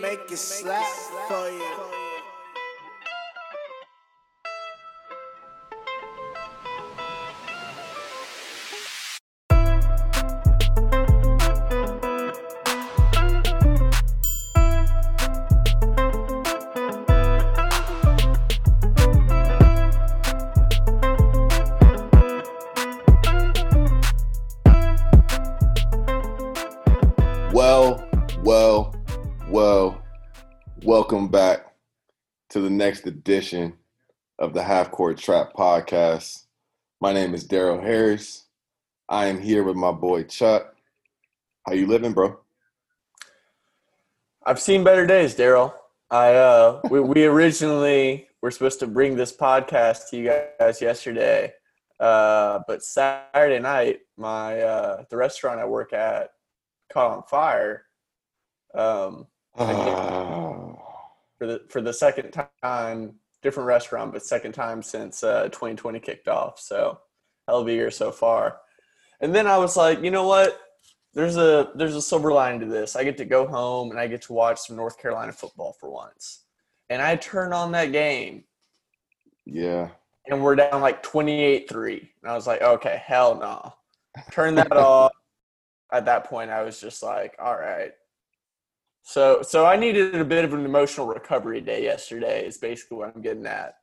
make it slap for you. Next edition of the Half Court Trap Podcast. My name is Daryl Harris. I am here with my boy Chuck. How you living, bro? I've seen better days, Daryl. I uh, we, we originally were supposed to bring this podcast to you guys yesterday, uh, but Saturday night, my uh, the restaurant I work at caught on fire. Um, Ah, for the for the second time, different restaurant, but second time since uh, 2020 kicked off. So hell of a year so far. And then I was like, you know what? There's a there's a silver lining to this. I get to go home and I get to watch some North Carolina football for once. And I turn on that game yeah. and we're down like 28-3. And I was like, okay, hell no. Turn that off. At that point, I was just like, all right. So so I needed a bit of an emotional recovery day yesterday is basically what I'm getting at.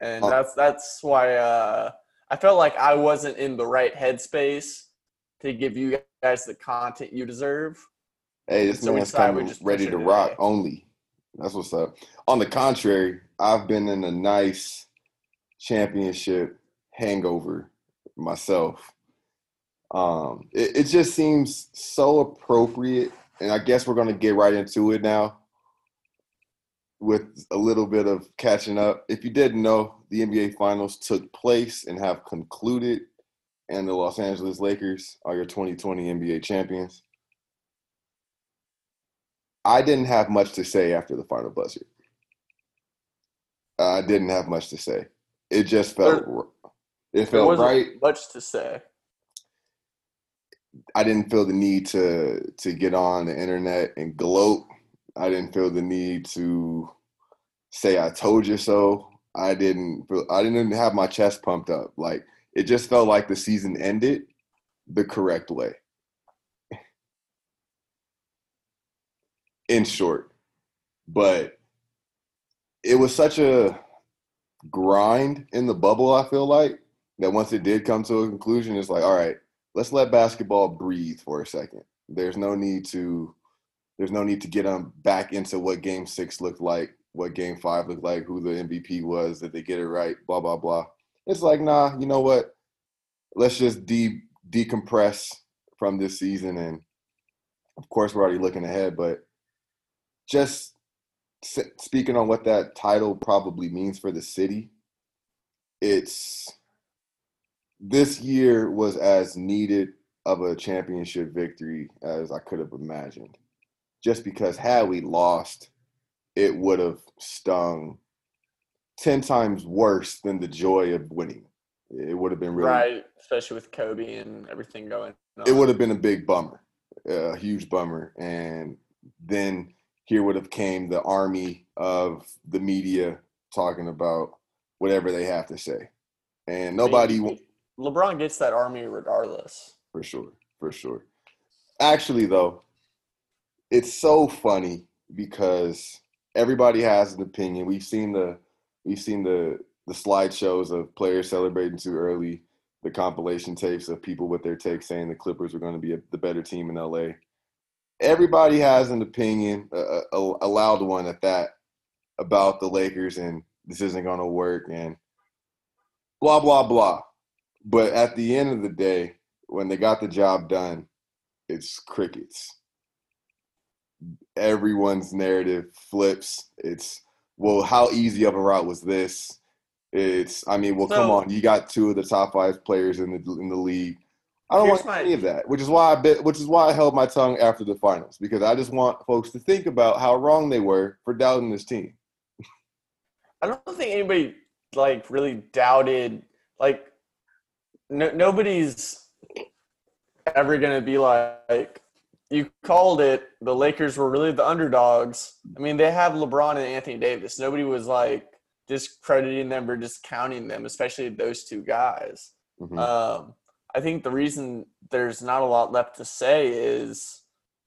And Oh. that's that's why uh, I felt like I wasn't in the right headspace to give you guys the content you deserve. Hey, this So man's kind of just ready to rock today. only. That's what's up. On the contrary, I've been in a nice championship hangover myself. Um, it, it just seems so appropriate, and I guess we're gonna get right into it now with a little bit of catching up. If you didn't know, the NBA Finals took place and have concluded, and the Los Angeles Lakers are your 2020 NBA champions. I didn't have much to say after the final buzzer. I didn't have much to say. It just felt There- it felt wasn't right. much to say. I didn't feel the need to to get on the internet and gloat. I didn't feel the need to say I told you so. I didn't feel I didn't have my chest pumped up. Like it just felt like the season ended the correct way. In short. But it was such a grind in the bubble, I feel like, that once it did come to a conclusion, it's like, all right, let's let basketball breathe for a second. There's no need to there's no need to get them back into what game six looked like, what game five looked like, who the MVP was, did they get it right, blah blah blah. It's like, nah, you know what? Let's just de decompress from this season and of course we're already looking ahead, but just speaking on what that title probably means for the city, it's this year was as needed of a championship victory as I could have imagined. Just because had we lost, it would have stung 10 times worse than the joy of winning. It would have been really Right, especially with Kobe and everything going on. it would have been a big bummer, a huge bummer, and then here would have came the army of the media talking about whatever they have to say, and nobody LeBron gets that army regardless. for sure, for sure. Actually, though, it's so funny because everybody has an opinion. We've seen the we've seen the the slideshows of players celebrating too early, the compilation tapes of people with their takes saying the Clippers were going to be a, the better team in LA. Everybody has an opinion, a, a, a loud one at that, about the Lakers and this isn't going to work and blah blah blah. But at the end of the day, when they got the job done, it's crickets. Everyone's narrative flips. It's well, how easy of a route was this? It's I mean, well, come on, you got two of the top five players in the in the league. I don't want my- any of that, which is why I bet, which is why I held my tongue after the finals because I just want folks to think about how wrong they were for doubting this team. I don't think anybody like really doubted like no, nobody's ever gonna be like you called it. The Lakers were really the underdogs. I mean, they have LeBron and Anthony Davis. Nobody was like discrediting them or discounting them, especially those two guys. Mhm. Um, I think the reason there's not a lot left to say is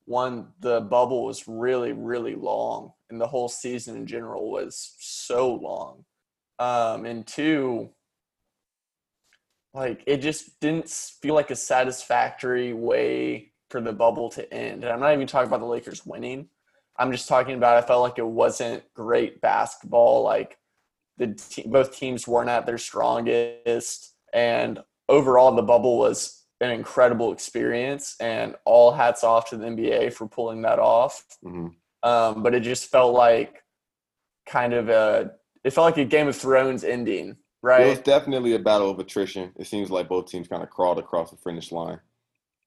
one, the bubble was really, really long, and the whole season in general was so long. Um, and two, like it just didn't feel like a satisfactory way for the bubble to end. And I'm not even talking about the Lakers winning. I'm just talking about I felt like it wasn't great basketball. Like the te- both teams weren't at their strongest, and overall the bubble was an incredible experience. And all hats off to the NBA for pulling that off. Mhm. Um, but it just felt like kind of a it felt like a Game of Thrones ending, It was definitely a battle of attrition. It seems like both teams kind of crawled across the finish line.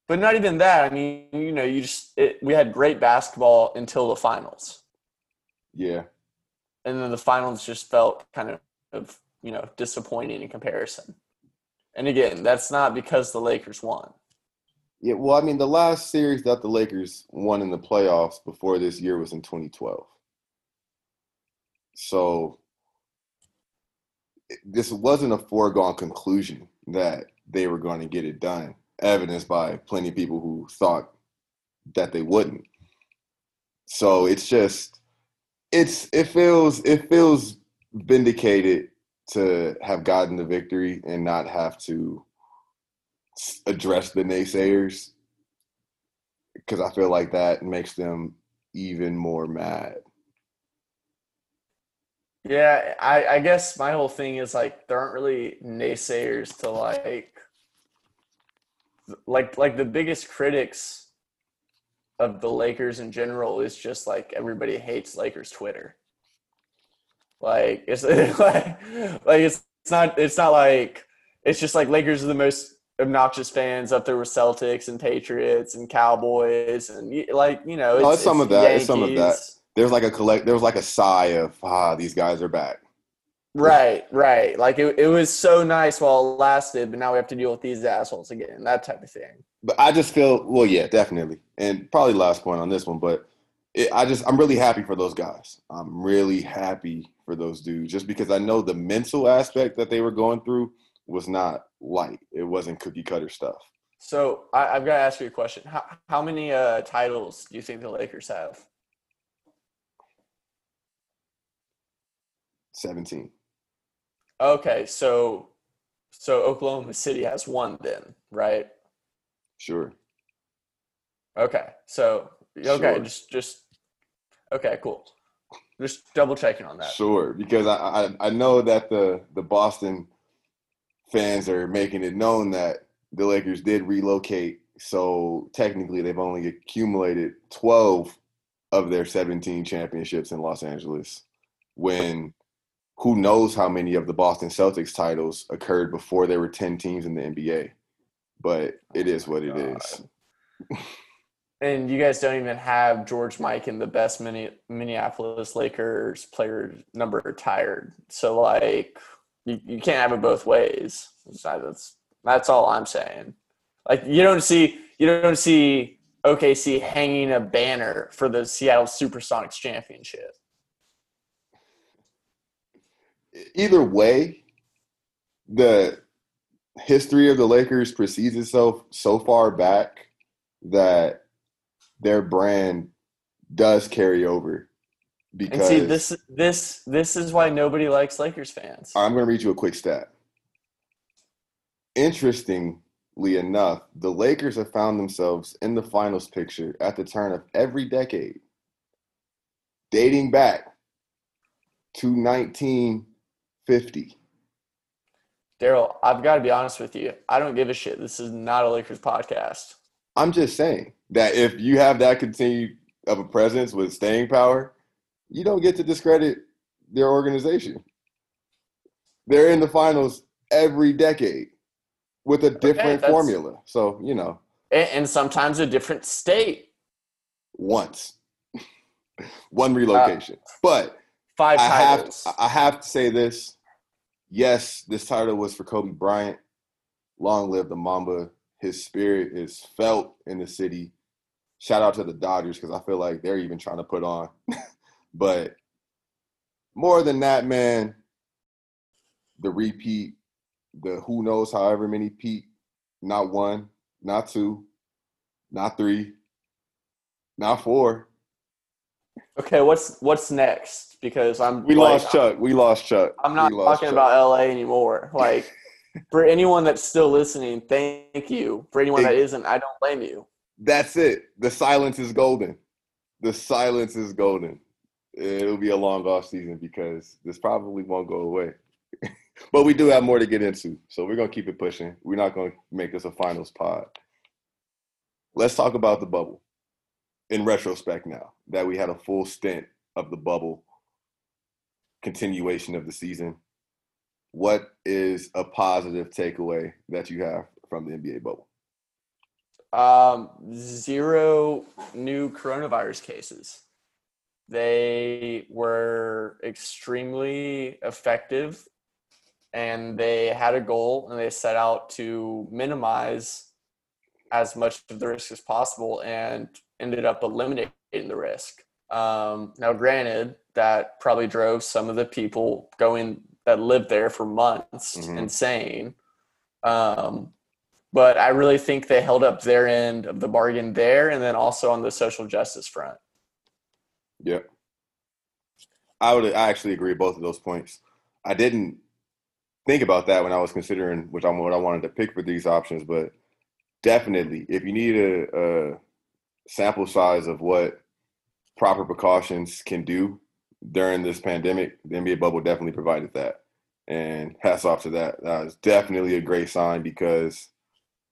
But not even that. I mean, you know, you just it, we had great basketball until the finals, Yeah. and then the finals just felt kind of, of you know disappointing in comparison. And again, that's not because the Lakers won. Yeah, well, I mean, the last series that the Lakers won in the playoffs before this year was in 2012. So this wasn't a foregone conclusion that they were going to get it done, evidenced by plenty of people who thought that they wouldn't. So it's just it's it feels it feels vindicated to have gotten the victory and not have to address the naysayers because I feel like that makes them even more mad. Yeah, I, I guess my whole thing is like there aren't really naysayers to like like like the biggest critics of the Lakers in general is just like everybody hates Lakers Twitter. Like it's like like it's it's not it's not like it's just like Lakers are the most obnoxious fans up there with Celtics and Patriots and Cowboys and like you know No, it's some of that, it's some of that. There's like a collect. There was like a sigh of ah, these guys are back. Right, right. Like it, it was so nice while it lasted, but now we have to deal with these assholes again. That type of thing. But I just feel well, yeah, definitely, and probably last point on this one, but it, I just I'm really happy for those guys. I'm really happy for those dudes, just because I know the mental aspect that they were going through was not light. It wasn't cookie cutter stuff. So I, I've got to ask you a question. How how many uh, titles do you think the Lakers have? Seventeen. Okay, so so Oklahoma City has one then, right? Sure. Okay, so okay, Sure. just just okay, cool. Just double checking on that. Sure, because I, I I know that the the Boston fans are making it known that the Lakers did relocate. So technically, they've only accumulated twelve of their seventeen championships in Los Angeles. When who knows how many of the Boston Celtics titles occurred before there were ten teams in the NBA? But oh it is what it is. And you guys don't even have George Mikan, the best Minne- Minneapolis Lakers player number retired. So like you, you can't have it both ways. That's that's all I'm saying. Like you don't see you don't see OKC hanging a banner for the Seattle Supersonics championship. Either way, the history of the Lakers precedes itself so far back that their brand does carry over. And Because see this this this is why nobody likes Lakers fans. I'm going to read you a quick stat. Interestingly enough, the Lakers have found themselves in the finals picture at the turn of every decade, dating back to 1950. Daryl, I've got to be honest with you. I don't give a shit. This is not a Lakers podcast. I'm just saying that if you have that continued of a presence with staying power, you don't get to discredit their organization. They're in the finals every decade with a different that's- formula. So, you know, and, and sometimes a different state. once one relocation. Uh, but Five I have titles. I have to say this. Yes, this title was for Kobe Bryant. Long live the Mamba. His spirit is felt in the city. shout out to the Dodgers because I feel like they're even trying to put on. but more than that, man, the repeat, the who knows however many Pete, not one, not two, not three, not four. Okay, what's what's next? Because I'm We like, lost Chuck. We lost Chuck. I'm not talking Chuck. about LA anymore. Like for anyone that's still listening, thank you. For anyone that isn't, I don't blame you. That's it. The silence is golden. The silence is golden. It'll be a long off season because this probably won't go away. but we do have more to get into. So we're gonna keep it pushing. We're not gonna make this a finals pod. Let's talk about the bubble. In retrospect now that we had a full stint of the bubble continuation of the season. What is a positive takeaway that you have from the NBA bubble? Um, zero new coronavirus cases. They were extremely effective and they had a goal and they set out to minimize as much of the risk as possible and ended up eliminating the risk. Um, now, granted, that probably drove some of the people going that lived there for months Mhm. insane. Um, but I really think they held up their end of the bargain there, and then also on the social justice front. Yep. I would I actually agree with both of those points. I didn't think about that when I was considering which I'm what I wanted to pick for these options, but definitely if you need a, a sample size of what proper precautions can do during this pandemic, the NBA bubble definitely provided that. And hats off to that. That is definitely a great sign because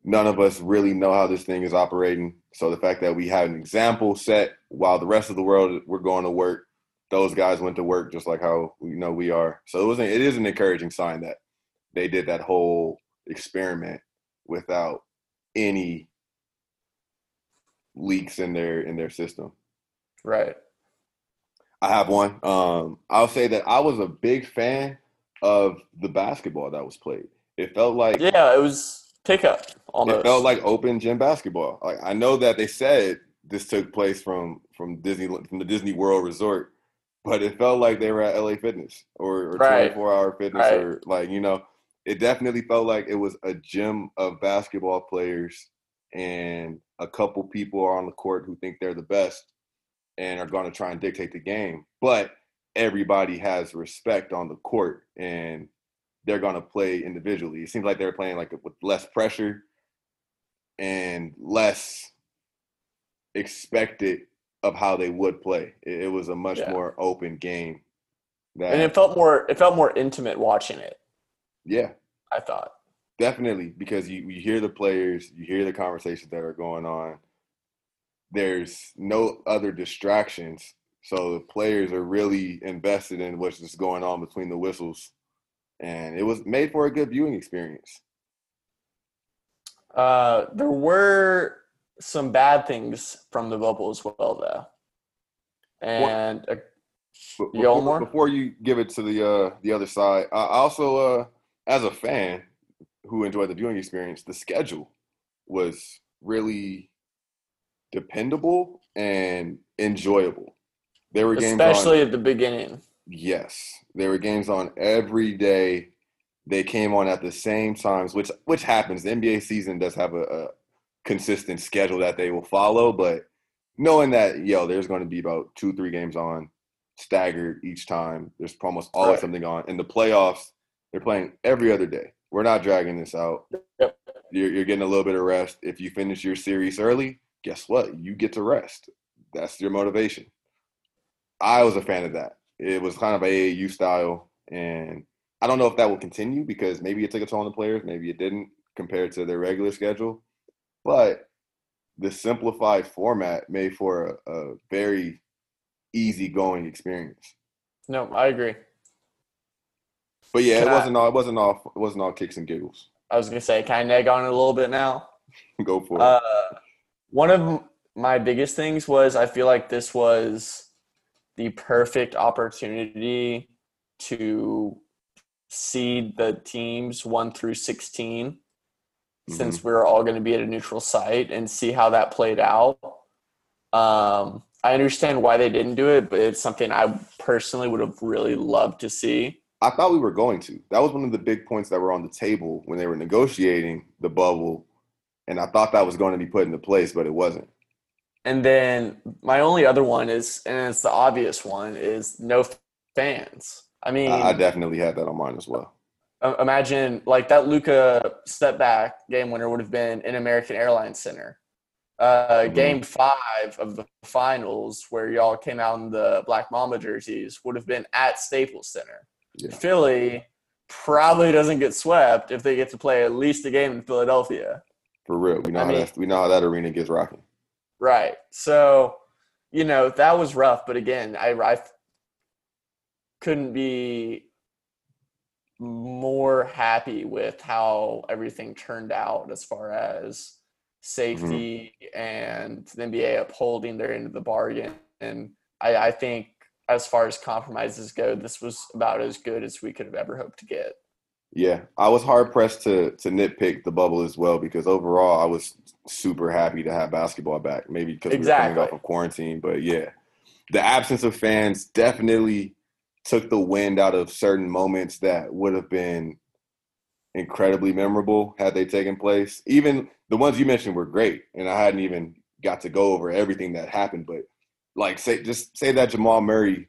none of us really know how this thing is operating. So the fact that we had an example set while the rest of the world were going to work, those guys went to work just like how you know we are. So it was an, it is an encouraging sign that they did that whole experiment without any leaks in their in their system. Right. I have one. Um, I'll say that I was a big fan of the basketball that was played. It felt like Yeah, it was pickup almost. It felt like open gym basketball. Like I know that they said this took place from from Disney from the Disney World Resort, but it felt like they were at LA Fitness or, or Right. 24 Hour Fitness Right. or like you know, it definitely felt like it was a gym of basketball players and a couple people are on the court who think they're the best and are going to try and dictate the game, but everybody has respect on the court and they're going to play individually. It seems like they're playing like with less pressure and less expected of how they would play. It, was a much Yeah. more open game. That and it felt more it felt more intimate watching it, yeah, I thought. definitely because you you hear the players, you hear the conversations that are going on. There's no other distractions, so the players are really invested in what's just going on between the whistles, and it was made for a good viewing experience. Uh, there were some bad things from the bubble as well, though. And one before, before you give it to the uh, the other side, I I also, uh, as a fan who enjoyed the viewing experience, the schedule was really dependable and enjoyable. There were games especially at the beginning. yes, there were games on every day. They came on at the same times, which which happens. The NBA season does have a, a consistent schedule that they will follow, but knowing that yo, there's going to be about two three games on staggered each time. There's almost always Right. something on. In the playoffs, they're playing every other day. We're not dragging this out. Yep. You're, you're getting a little bit of rest. If you finish your series early, guess what? You get to rest. That's your motivation. I was a fan of that. It was kind of AAU style, and I don't know if that will continue because maybe it took a toll on the players, maybe it didn't compared to their regular schedule. But the simplified format made for a, a very easygoing experience. No, I agree. But yeah, Can it I- wasn't all it wasn't all it wasn't all kicks and giggles. I was gonna say, can I neg on it a little bit now? Go for it. Uh, one of my biggest things was I feel like this was the perfect opportunity to seed the teams one through 16 since we are all going to be at a neutral site and see how that played out. Um, I understand why they didn't do it, but it's something I personally would have really loved to see. I thought we were going to. That was one of the big points that were on the table when they were negotiating the bubble, and I thought that was going to be put into place, but it wasn't. And then my only other one is, and it's the obvious one, is no fans. I mean, I, definitely had that on mine as well. Imagine like that Luka step back game winner would have been in American Airlines Center. Uh, mm-hmm. Game five of the finals, where y'all came out in the Black Mamba jerseys, would have been at Staples Center. Yeah. Philly probably doesn't get swept if they get to play at least a game in Philadelphia. For real, we know I how mean, that we know how that arena gets rocking. Right. So, you know that was rough, but again, I, I couldn't be more happy with how everything turned out as far as safety mm-hmm. and the NBA upholding their end of the bargain. And I, I think as far as compromises go, this was about as good as we could have ever hoped to get. Yeah, I was hard pressed to to nitpick the bubble as well because overall I was super happy to have basketball back. Maybe because exactly. we were coming off of quarantine, but yeah, the absence of fans definitely took the wind out of certain moments that would have been incredibly memorable had they taken place. Even the ones you mentioned were great, and I hadn't even got to go over everything that happened. But like, say just say that Jamal Murray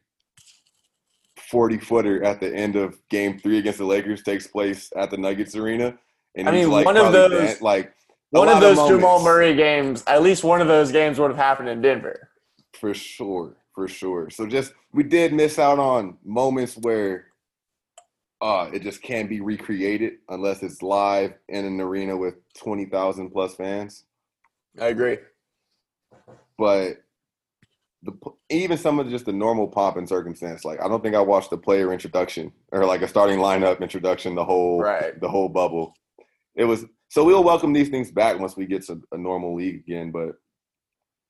forty footer at the end of Game Three against the Lakers takes place at the Nuggets arena, and I mean, like one of those like one of those of Jamal Murray games. At least one of those games would have happened in Denver for sure, for sure. So just we did miss out on moments where uh, it just can't be recreated unless it's live in an arena with 20,000 plus fans. I agree. But the even some of just the normal pomp and circumstance, like I don't think I watched the player introduction or like a starting lineup introduction the whole right. the whole bubble. It was so we'll welcome these things back once we get to a normal league again. But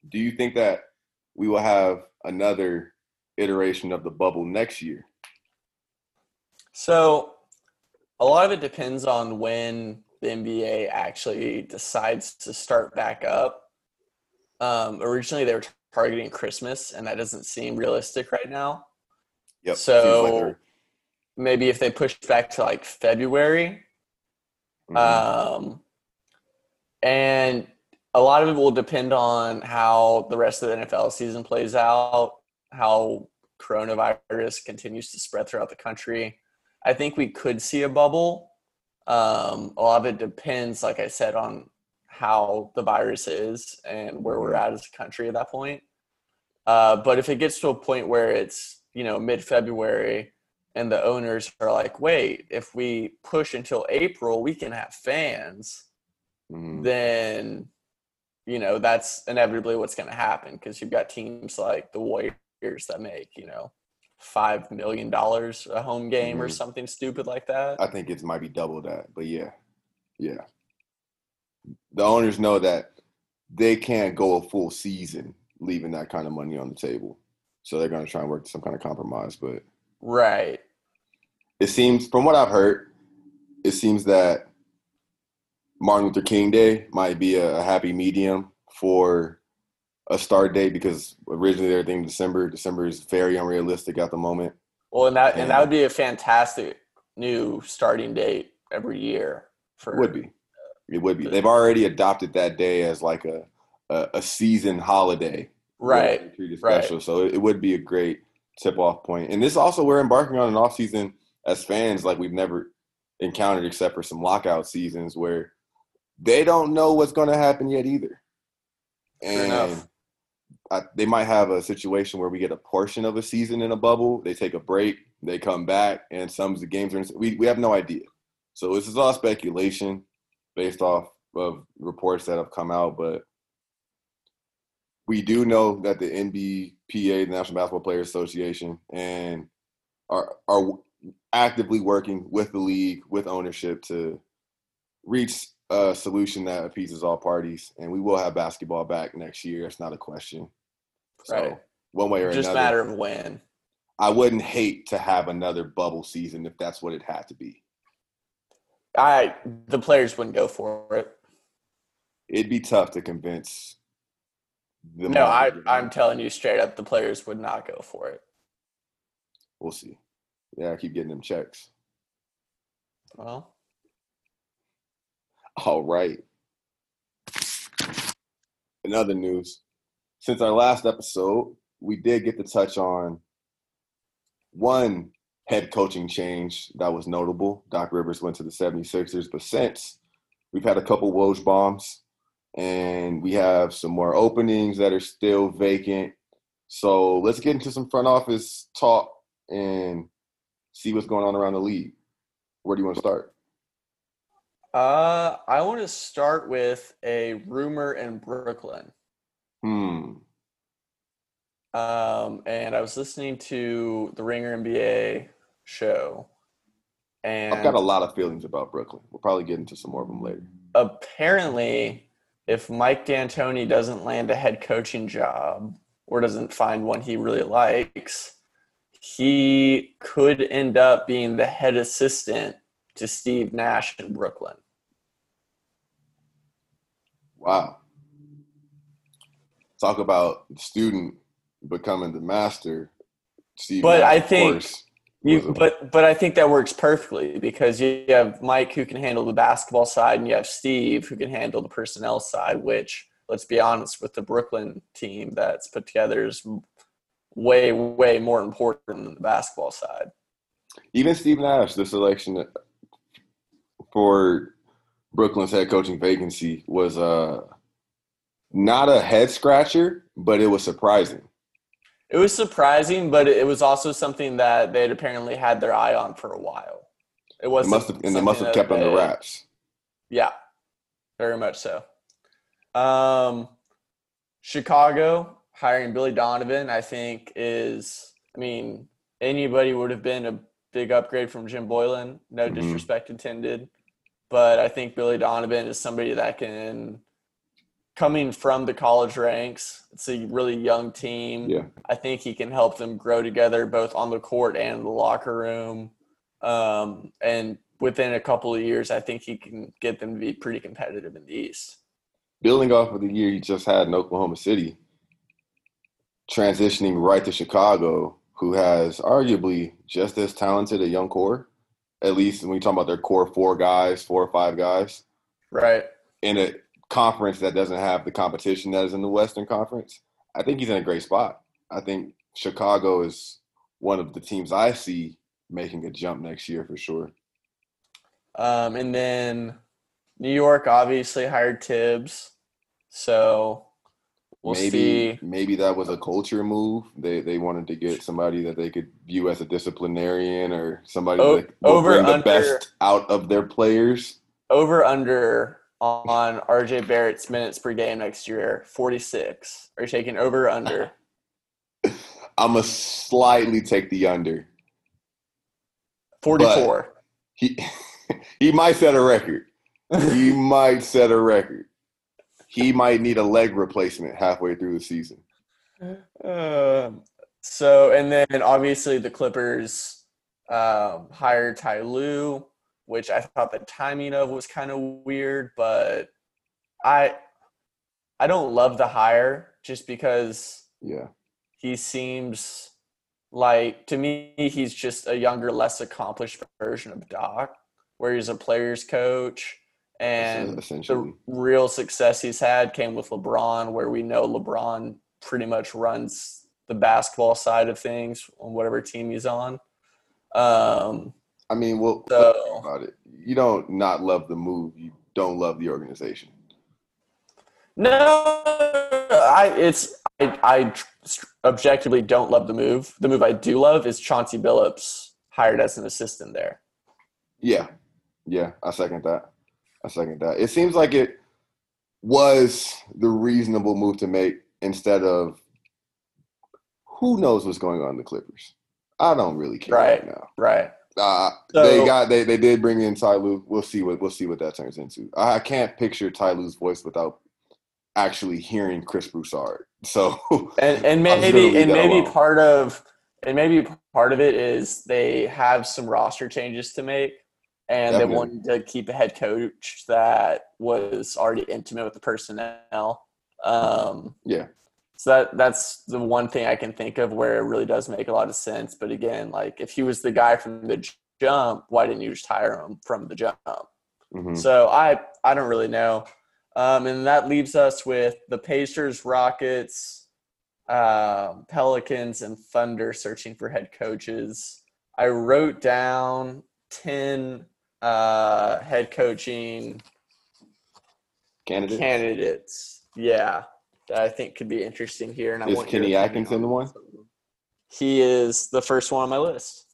do you think that we will have another iteration of the bubble next year? So a lot of it depends on when the NBA actually decides to start back up. Um, originally, they were targeting Christmas, and that doesn't seem realistic right now. Yep. So like maybe if they push back to like February, mm-hmm. um, and a lot of it will depend on how the rest of the NFL season plays out, how coronavirus continues to spread throughout the country. I think we could see a bubble. Um, a lot of it depends, like I said, on how the virus is and where we're at as a country at that point. Uh, but if it gets to a point where it's you know mid February and the owners are like, wait, if we push until April, we can have fans, mm-hmm. then you know that's inevitably what's going to happen because you've got teams like the Warriors that make you know five million dollars a home game mm-hmm. or something stupid like that. I think it might be double that, but yeah, yeah. The owners know that they can't go a full season leaving that kind of money on the table, so they're going to try and work some kind of compromise. But right, it seems from what I've heard, it seems that Martin Luther King Day might be a happy medium for a start date because originally they were thinking December. December is very unrealistic at the moment. Well, and that and, and that would be a fantastic new starting date every year. For would be, it would be. They've already adopted that day as like a a, a season holiday, right? Treat it special, right. so it, it would be a great tip off point. And this also we're embarking on an off season as fans like we've never encountered except for some lockout seasons where they don't know what's going to happen yet either. And I, they might have a situation where we get a portion of a season in a bubble. They take a break, they come back, and some of the games are. In, we we have no idea. So this is all speculation based off of reports that have come out, but we do know that the NBPA, the National Basketball Players Association, and are are actively working with the league, with ownership to reach a solution that appeases all parties, and we will have basketball back next year. It's not a question. So right. one way or Just another. Just matter of when. I wouldn't hate to have another bubble season if that's what it had to be. I the players wouldn't go for it. It'd be tough to convince the No, I, I'm telling you straight up, the players would not go for it. We'll see. Yeah, I keep getting them checks. Well, All right. In other news, since our last episode, we did get to touch on one head coaching change that was notable. Doc Rivers went to the 76ers, but since we've had a couple Woj bombs and we have some more openings that are still vacant. So let's get into some front office talk and see what's going on around the league. Where do you want to start? uh, I want to start with a rumor in Brooklyn. Hmm. Um, and I was listening to the Ringer NBA show, and I've got a lot of feelings about Brooklyn. We'll probably get into some more of them later. apparently, if Mike D'Antoni doesn't land a head coaching job or doesn't find one he really likes, he could end up being the head assistant to Steve Nash in Brooklyn. Wow. Talk about the student becoming the master. Steve But Nash, I think- course, You, but but I think that works perfectly because you have Mike who can handle the basketball side, and you have Steve who can handle the personnel side. Which, let's be honest, with the Brooklyn team that's put together is way way more important than the basketball side. even Steve Nash, the selection for Brooklyn's head coaching vacancy was uh, not a head scratcher, but it was surprising. It was surprising, but it was also something that they had apparently had their eye on for a while. It was must have, and they must have kept under wraps. Yeah, very much so. Um, Chicago hiring Billy Donovan, I think, is. I mean, anybody would have been a big upgrade from Jim Boylen. No Mhm. disrespect intended, but I think Billy Donovan is somebody that can, coming from the college ranks, it's a really young team. Yeah. I think he can help them grow together both on the court and the locker room. Um, and within a couple of years, I think he can get them to be pretty competitive in the East. Building off of the year he just had in Oklahoma City, transitioning right to Chicago, who has arguably just as talented a young core, at least when you talk about their core four guys, four or five guys, Right. in a conference that doesn't have the competition that is in the Western Conference, I think he's in a great spot. I think Chicago is one of the teams I see making a jump next year for sure. Um, and then New York obviously hired Thibs. So we'll maybe see. maybe that was a culture move. They they wanted to get somebody that they could view as a disciplinarian or somebody O- that over, bring the under- best out of their players. Over under on RJ Barrett's minutes per game next year, 46. Are you taking over or under? I'm gonna slightly take the under. 44. He he might set a record. He might set a record. He might need a leg replacement halfway through the season. Um, so, and then obviously the Clippers um, hired Ty Lue, which I thought the timing of was kind of weird, but I I don't love the hire just because Yeah. he seems like to me he's just a younger, less accomplished version of Doc, where he's a players coach and the real success he's had came with LeBron, where we know LeBron pretty much runs the basketball side of things on whatever team he's on. Um, I mean, well, so about it. You don't not love the move. You don't love the organization. no, I it's I, I objectively don't love the move. The move I do love is Chauncey Billups hired as an assistant there. Yeah, yeah, I second that. I second that. It seems like it was the reasonable move to make instead of who knows what's going on in the Clippers. I don't really care right, Right. now. Right. Uh, So- they got they, they did bring in Ty Lue. We'll see what we'll see what that turns into. I, I can't picture Ty Lue's voice without actually hearing Chris Broussard. So and and I'm just gonna maybe and maybe alone. part of and maybe part of it is they have some roster changes to make and Definitely. they wanted to keep a head coach that was already intimate with the personnel um yeah, So that that's the one thing I can think of where it really does make a lot of sense. But again, like if he was the guy from the jump, why didn't you just hire him from the jump? Mhm. So I I don't really know. Um, and that leaves us with the Pacers, Rockets, um, Pelicans, and Thunder searching for head coaches. I wrote down ten uh, head coaching Candidate. candidates. Yeah, that I think could be interesting here. And I Is Kenny Atkinson the one? He is the first one on my list.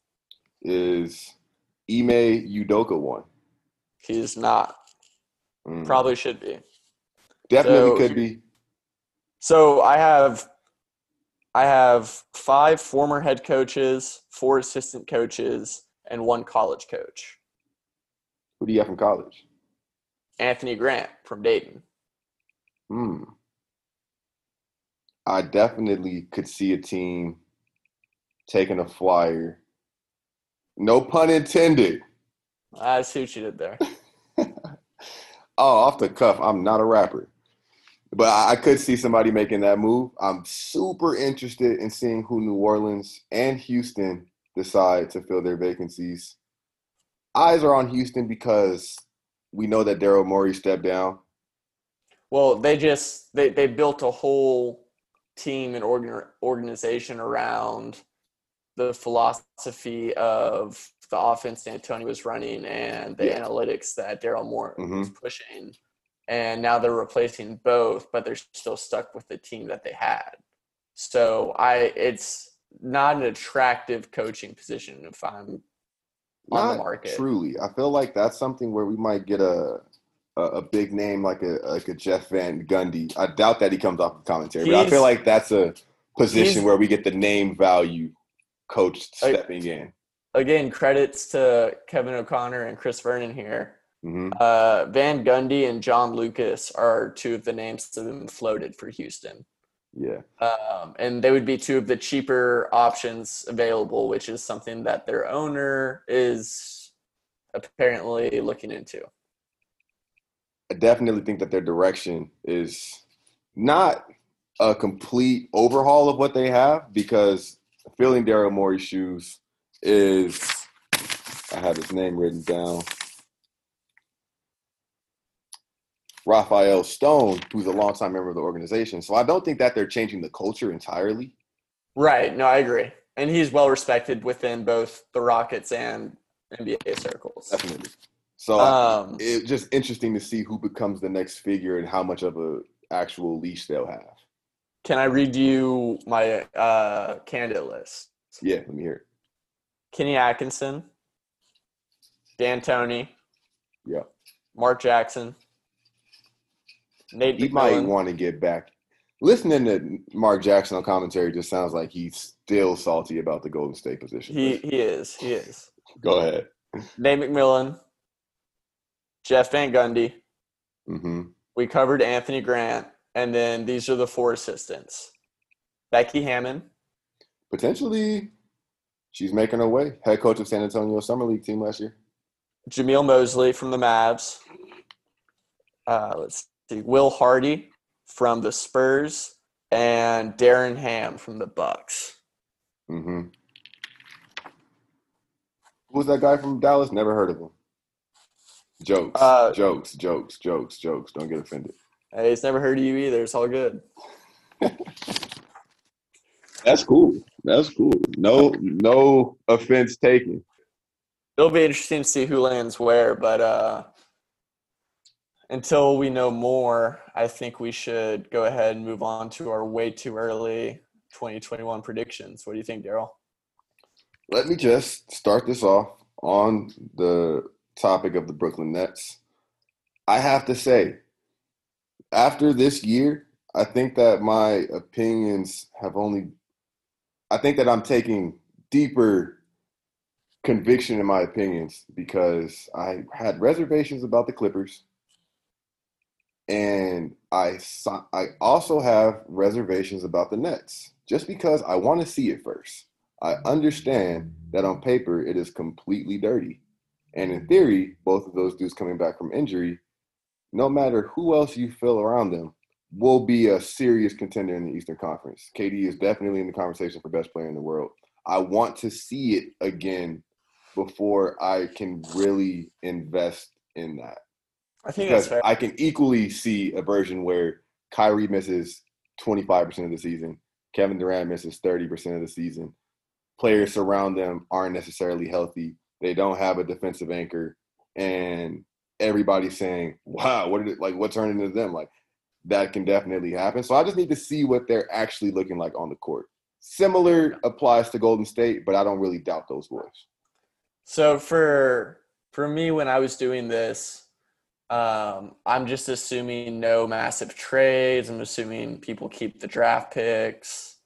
Is Ime Udoka one? He's not. Mm. Probably should be. Definitely So- could be. So I have I have five former head coaches, four assistant coaches, and one college coach. Who do you have from college? Anthony Grant from Dayton. Hmm. I definitely could see a team taking a flyer. No pun intended. I see what you did there. Oh, off the cuff, I'm not a rapper. But I could see somebody making that move. I'm super interested in seeing who New Orleans and Houston decide to fill their vacancies. Eyes are on Houston because we know that Daryl Morey stepped down. Well, they just they, they built a whole team and organ, organization around the philosophy of the offense D'Antoni was running and the Yeah. analytics that Daryl Morey was Mhm. pushing. And now they're replacing both, but they're still stuck with the team that they had. So I it's not an attractive coaching position if I'm on the Not market. truly. I feel like that's something where we might get a a, a big name like a like a Jeff Van Gundy. I doubt that he comes off of commentary, but I feel like that's a position where we get the name value coach I- stepping in. Again, credits to Kevin O'Connor and Chris Vernon here. hmm Uh, Van Gundy and John Lucas are two of the names that have been floated for Houston. Yeah. Um, and they would be two of the cheaper options available, which is something that their owner is apparently looking into. I definitely think that their direction is not a complete overhaul of what they have because filling Daryl Morey's shoes is I have his name written down. Rafael Stone, who's a longtime member of the organization. So I don't think that they're changing the culture entirely. Right. No, I agree. And he's well respected within both the Rockets and NBA circles. Definitely. So Um, it's just interesting to see who becomes the next figure and how much of a actual leash they'll have. can I read you my uh, candidate list? Yeah, let me hear it. Kenny Atkinson, D'Antoni, Yeah. Mark Jackson, Nate he might want to get back. Listening to Mark Jackson on commentary just sounds like he's still salty about the Golden State position. He he is. He is. Go ahead. Nate McMillan, Jeff Van Gundy. hmm We covered Anthony Grant, and then these are the four assistants: Becky Hammon, Potentially, she's making her way. Head coach of San Antonio Summer League team last year. Jamahl Mosley from the Mavs. Uh, let's see, Will Hardy from the Spurs, and Darvin Ham from the Bucks. hmm Who was that guy from Dallas? Never heard of him. Jokes, Uh, jokes, jokes, jokes, jokes. Don't get offended. Hey, it's never heard of you either. It's all good. That's cool. That's cool. No, no offense taken. It'll be interesting to see who lands where, but uh, until we know more, I think we should go ahead and move on to our way too early 2021 predictions. What do you think, Daryl? Let me just start this off on the topic of the Brooklyn Nets. I have to say, after this year, I think that my opinions have only, I think that I'm taking deeper conviction in my opinions because I had reservations about the Clippers. And I, I also have reservations about the Nets just because I want to see it first. I understand that on paper it is completely dirty. And in theory, both of those dudes coming back from injury, no matter who else you fill around them, will be a serious contender in the Eastern Conference. KD is definitely in the conversation for best player in the world. I want to see it again before I can really invest in that. I think that's Because fair. I can equally see a version where Kyrie misses 25% of the season, Kevin Durant misses 30% of the season. Players around them aren't necessarily healthy. They don't have a defensive anchor. And everybody's saying, wow, what did it like? What turned into them? Like, that can definitely happen. So I just need to see what they're actually looking like on the court. Similar applies to Golden State, but I don't really doubt those boys. So for for me, when I was doing this, um, I'm just assuming no massive trades. I'm assuming people keep the draft picks.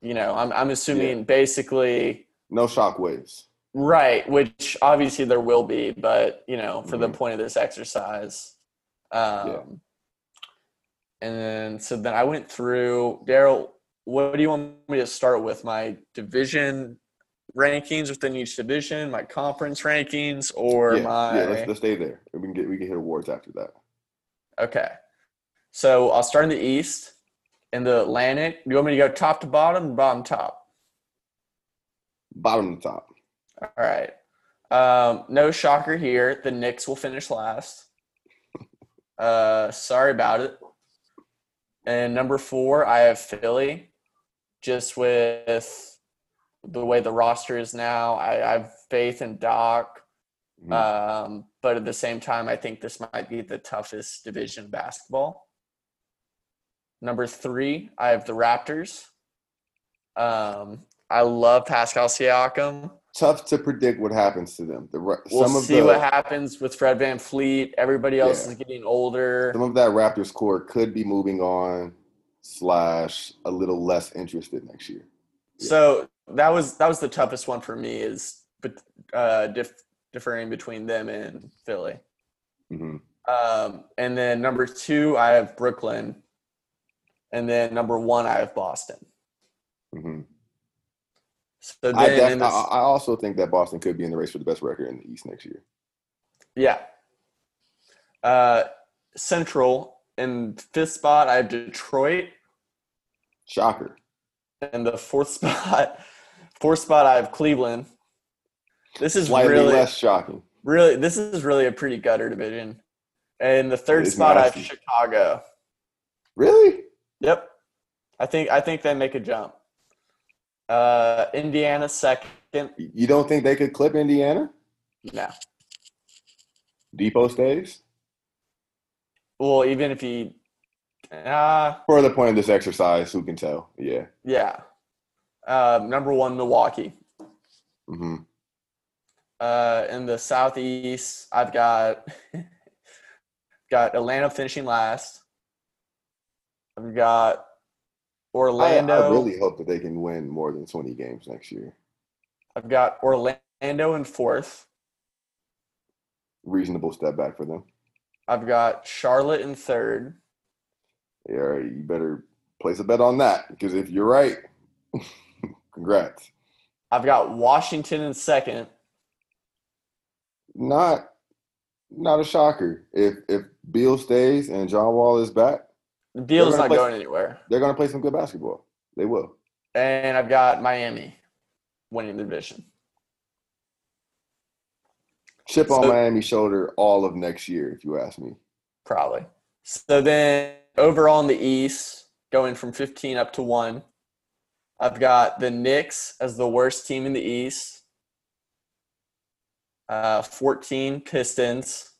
You know, I'm I'm assuming basically No shockwaves. Right, which obviously there will be, but you know, for the Mhm. point of this exercise. Um, And then so then I went through Daryl. What do you want me to start with? My division rankings within each division, my conference rankings, or yeah, my yeah, let's, let's stay there. We can get we can hit awards after that. okay. So I'll start in the East. In the Atlantic, do you want me to go top to bottom, bottom top? Bottom to top. All right. Um, no shocker here. The Knicks will finish last. Uh, sorry about it. And number four, I have Philly. Just with the way the roster is now, I, I have faith in Doc. Mhm. Um, but at the same time, I think this might be the toughest division in basketball. Number three, I have the Raptors. Um, I love Pascal Siakam. Tough to predict what happens to them. The We'll some of see the what happens with Fred VanVleet. Everybody else Yeah. is getting older. some of that Raptors core could be moving on slash a little less interested next year. So that was that was the toughest one for me is but uh, dif- differing between them and Philly. hmm Um, and then number two, I have Brooklyn, and then number one, I have Boston. hmm So I, def- I, also think that Boston could be in the race for the best record in the East next year. yeah, uh, Central in fifth spot, I have Detroit. Shocker. In the fourth spot, fourth spot, I have Cleveland. This is Slightly really less shocking. Really, this is really a pretty gutter division. And the third It's spot, I have. Chicago. Really? Yep, I think I think they make a jump. Uh, Indiana second. You don't think they could clip Indiana? No, Dipo stays? well, even if he, uh, For the point of this exercise, who can tell? Yeah. yeah. Uh, number one, Milwaukee. Mm-hmm. Uh, in the southeast, I've got got Atlanta finishing last. I've got Orlando. I really hope that they can win more than 20 games next year. I've got Orlando in fourth. Reasonable step back for them. I've got Charlotte in third. Yeah, you better place a bet on that because if you're right, congrats. I've got Washington in second. Not not a shocker. If if Beal stays and John Wall is back, Beal's gonna not going anywhere. they're going to play some good basketball. They will. And I've got Miami winning the division. Chip on So- Miami's shoulder all of next year, if you ask me. Probably. So then overall in the East, going from 15 up to 1, I've got the Knicks as the worst team in the East. Uh, 14 Pistons,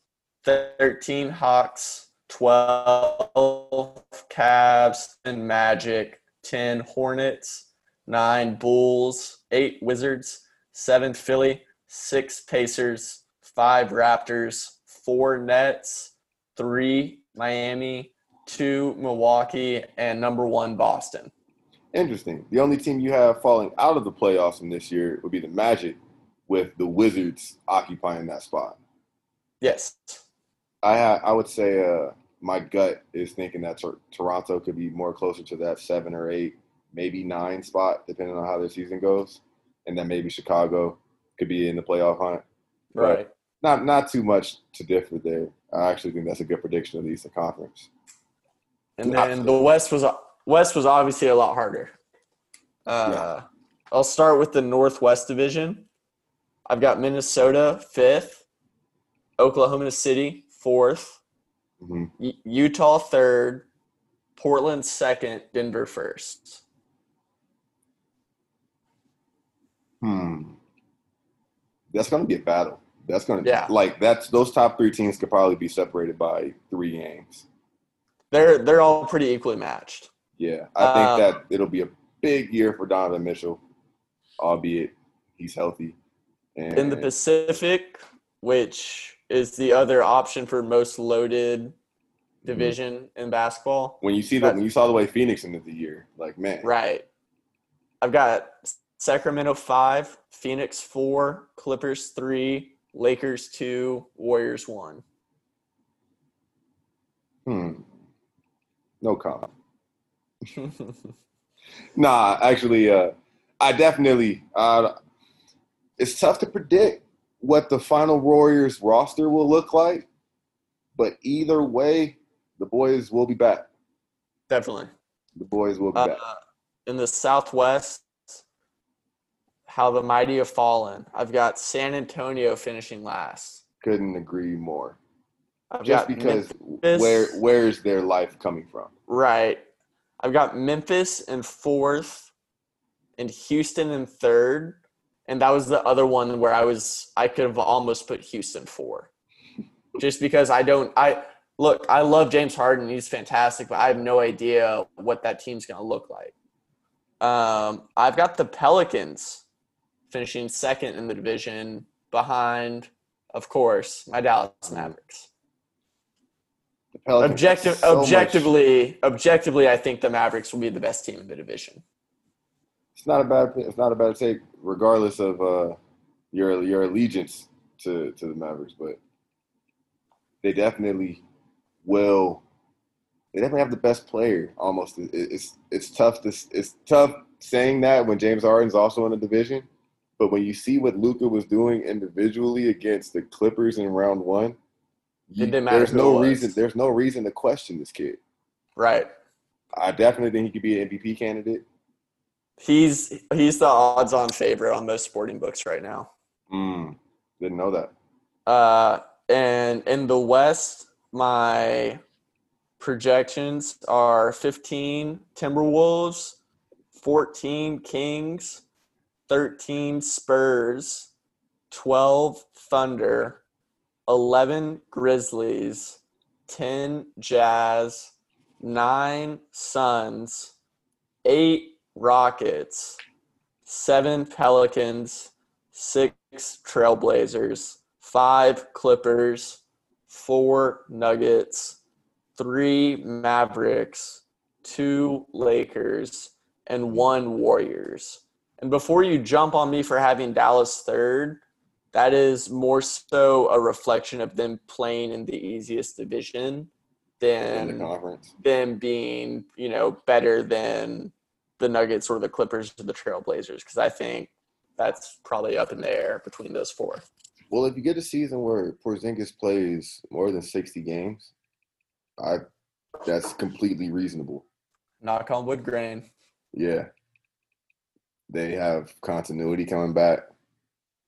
13 Hawks, 12 Cavs and Magic, 10 Hornets, 9 Bulls, 8 Wizards, 7 Philly, 6 Pacers, 5 Raptors, 4 Nets, 3 Miami, 2 Milwaukee, and number 1 Boston. Interesting. The only team you have falling out of the playoffs in this year would be the Magic, with the Wizards occupying that spot. Yes. I I would say uh, my gut is thinking that Tor- Toronto could be more closer to that seven or eight, maybe nine spot, depending on how their season goes, and then maybe Chicago could be in the playoff hunt. Right. Not not too much to differ there. I actually think that's a good prediction of the Eastern Conference. and Not then the West was West was obviously a lot harder. Uh, I'll start with the Northwest Division. I've got Minnesota fifth, Oklahoma City fourth, Mhm. U- Utah third, Portland second, Denver first. Hmm. That's going to be a battle. That's going to Yeah. like that's those top three teams could probably be separated by three games. They're they're all pretty equally matched. Yeah, I think Uh, that it'll be a big year for Donovan Mitchell, albeit he's healthy. And In the Pacific, which is the other option for most loaded division in basketball. when you see that, when you saw the way Phoenix ended the year, like man, Right. I've got Sacramento five, Phoenix four, Clippers three, Lakers two, Warriors one. hmm, no comment. Nah, actually, uh, I definitely. Uh, it's tough to predict what the final Warriors roster will look like, but either way, the boys will be back. Definitely. The boys will be Uh, back. in the Southwest, how the mighty have fallen. I've got San Antonio finishing last. Couldn't agree more. I've Just because Memphis- where where is their life coming from? Right. I've got Memphis in fourth and Houston in third. And that was the other one where I was I could have almost put Houston four. Just because I don't I look, I love James Harden, he's fantastic, but I have no idea what that team's gonna look like. Um, I've got the Pelicans finishing second in the division behind, of course, my Dallas Mavericks. Objective, so much- objectively, objectively, I think the Mavericks will be the best team in the division. It's not a bad it's not a bad take, regardless of uh, your your allegiance to to the Mavericks, but they definitely will. They definitely have the best player. Almost, It- it's it's tough to it's tough saying that when James Harden's also in the division, but when you see what Luka was doing individually against the Clippers in round one, you- there's no reason. There's no reason to question this kid. Right. I definitely think he could be an MVP candidate. He's he's the odds-on favorite on most sporting books right now. Mm, didn't know that. Uh, and in the West, my projections are 15 Timberwolves, 14 Kings, 13 Spurs, 12 Thunder, 11 Grizzlies, 10 Jazz, 9 Suns, 8 Rockets, 7 Pelicans, 6 Trailblazers, 5 Clippers, 4 Nuggets, 3 Mavericks, 2 Lakers, and 1 Warriors. And before you jump on me for having Dallas third, that is more so a reflection of them playing in the easiest division the than them being, you know, better than the Nuggets or the Clippers or the Trailblazers because I think that's probably up in the air between those four. Well, if you get a season where Porzingis plays more than sixty games, I that's completely reasonable. Knock on wood grain. Yeah, they have continuity coming back.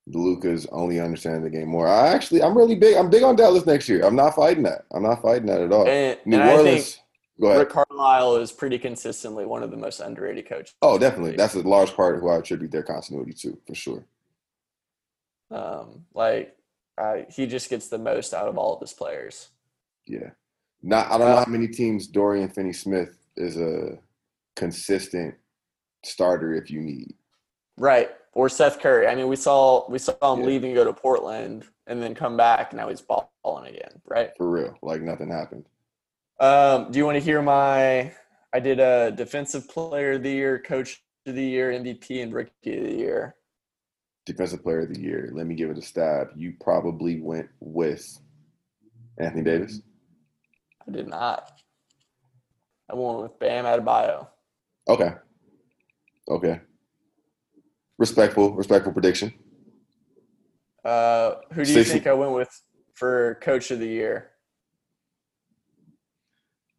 The Luka's only understanding the game more. I actually, I'm really big. I'm big on Dallas next year. I'm not fighting that. I'm not fighting that at all. And, New and I Orleans. Rick Carlisle is pretty consistently one of the most underrated coaches. Oh, definitely. That's a large part of who I attribute their continuity to, for sure. Um, like I, he just gets the most out of all of his players. Yeah. Not. I don't know Uh, how many teams Dorian Finney-Smith is a consistent starter if you need. Right. Or Seth Curry. I mean, we saw we saw him Yeah. leave and go to Portland and then come back. Now he's balling again. Right. For real. Like nothing happened. Um, do you want to hear my? I did a defensive player of the year, coach of the year, MVP, and rookie of the year. Defensive player of the year. Let me give it a stab. You probably went with Anthony Davis. I did not. I went with Bam Adebayo. Okay. Okay. Respectful, respectful prediction. Uh, who do you Stacey- think I went with for coach of the year?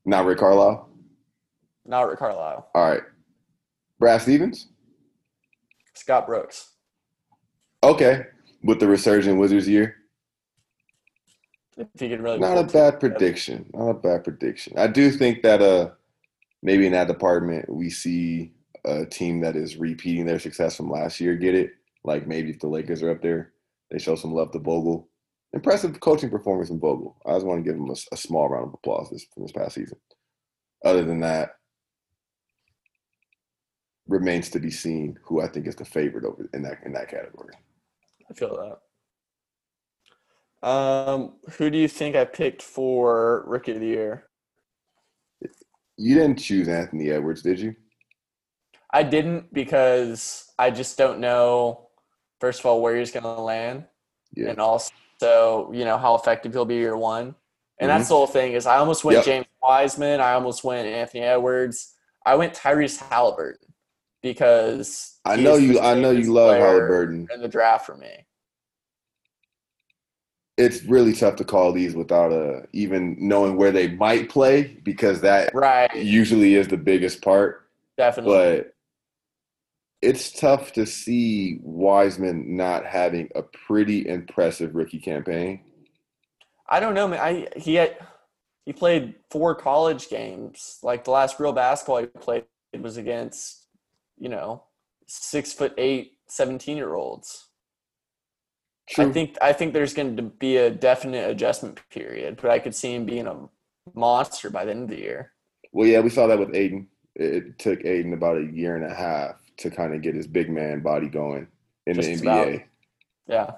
Not Rick Carlisle. Not Rick Carlisle. All right. Brad Stevens? Scott Brooks. Okay. With the resurgent Wizards year? If he could really Not a bad prediction. Not a bad prediction. I do think that uh maybe in that department we see a team that is repeating their success from last year get it. Like maybe if the Lakers are up there, they show some love to Vogel. Impressive coaching performance from Vogel. I just want to give him a, a small round of applause this from this past season. Other than that, remains to be seen who I think is the favorite over in that in that category. I feel that. Um, who do you think I picked for rookie of the year? You didn't choose Anthony Edwards, did you? I didn't because I just don't know. First of all, where he's going to land, Yeah. and also you know how effective he'll be year one. And Mhm. that's the whole thing is I almost went Yep. James Wiseman. I almost went Anthony Edwards. I went Tyrese Halliburton because I know you. I know you love Halliburton. in the draft for me. It's really tough to call these without uh, even knowing where they might play because that Right, usually is the biggest part. definitely. But it's tough to see Wiseman not having a pretty impressive rookie campaign. I don't know, man. I he had he played four college games. Like the last real basketball he played was against, you know, six foot eight, 17 year olds. I think I think there's going to be a definite adjustment period, but I could see him being a monster by the end of the year. Well, yeah, we saw that with Ayton. It took Ayton about a year and a half to kind of get his big man body going in the NBA. about. Yeah,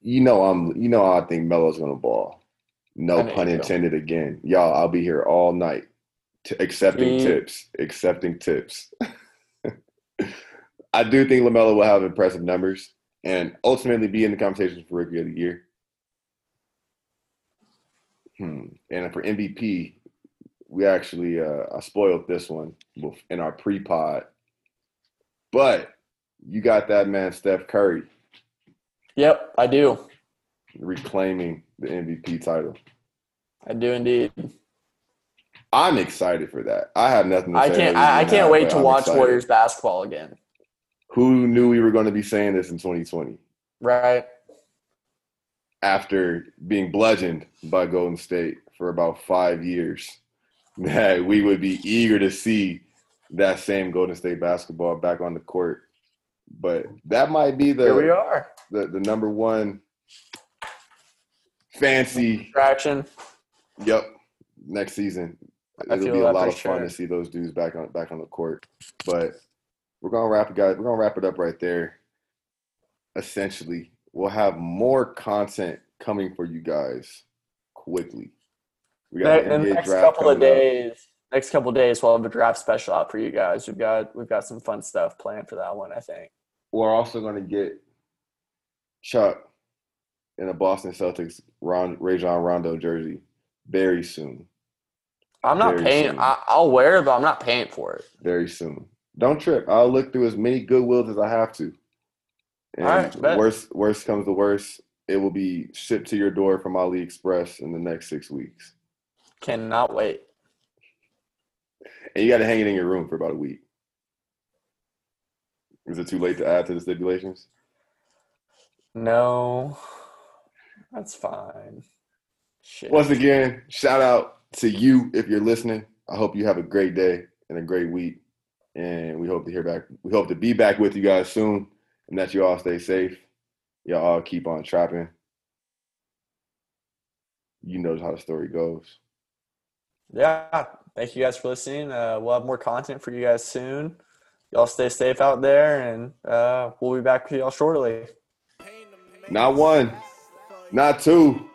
You know, I'm. You know, I think Melo's gonna ball. No pun intended. Again, y'all, I'll be here all night, t- accepting He- tips. Accepting tips. I do think LaMelo will have impressive numbers and ultimately be in the conversation for Rookie of the Year. Hmm. And for MVP, we actually uh, I spoiled this one in our pre-pod, but you got that man Steph Curry yep, I do. reclaiming the MVP title. I do indeed. I'm excited for that. I have nothing to say. I can't. I, I can't wait to I'm watch excited. Warriors basketball again. Who knew we were going to be saying this in 2020 Right. after being bludgeoned by Golden State for about five years? That we would be eager to see that same Golden State basketball back on the court. But that might be the Here we are. the, the number one fancy. Distraction. Yep, next season I it'll be a lot of fun sure. to see those dudes back on back on the court. But we're gonna wrap guys. We're gonna wrap it up right there. Essentially, we'll have more content coming for you guys quickly. We got the in the next couple of coming up. days, next couple of days, we'll have a draft special out for you guys. We've got we've got some fun stuff planned for that one. I think. We're also gonna get Chuck in a Boston Celtics Ron, Rajon Rondo jersey very soon. I'm not Very paying. soon. I, I'll wear it, but I'm not paying for it. very soon. Don't trip. I'll look through as many goodwills as I have to. And All right, worst worst comes to worst, it will be shipped to your door from AliExpress in the next six weeks. Cannot wait. And you got to hang it in your room for about a week. Is it too late to add to the stipulations? No, that's fine. Shit. Once again, shout out to you if you're listening. I hope you have a great day and a great week. And we hope to hear back. We hope to be back with you guys soon and that you all stay safe. Y'all all keep on trapping. You know how the story goes. Yeah. Thank you guys for listening. Uh, we'll have more content for you guys soon. Y'all stay safe out there, and uh, we'll be back with y'all shortly. Not one, not two,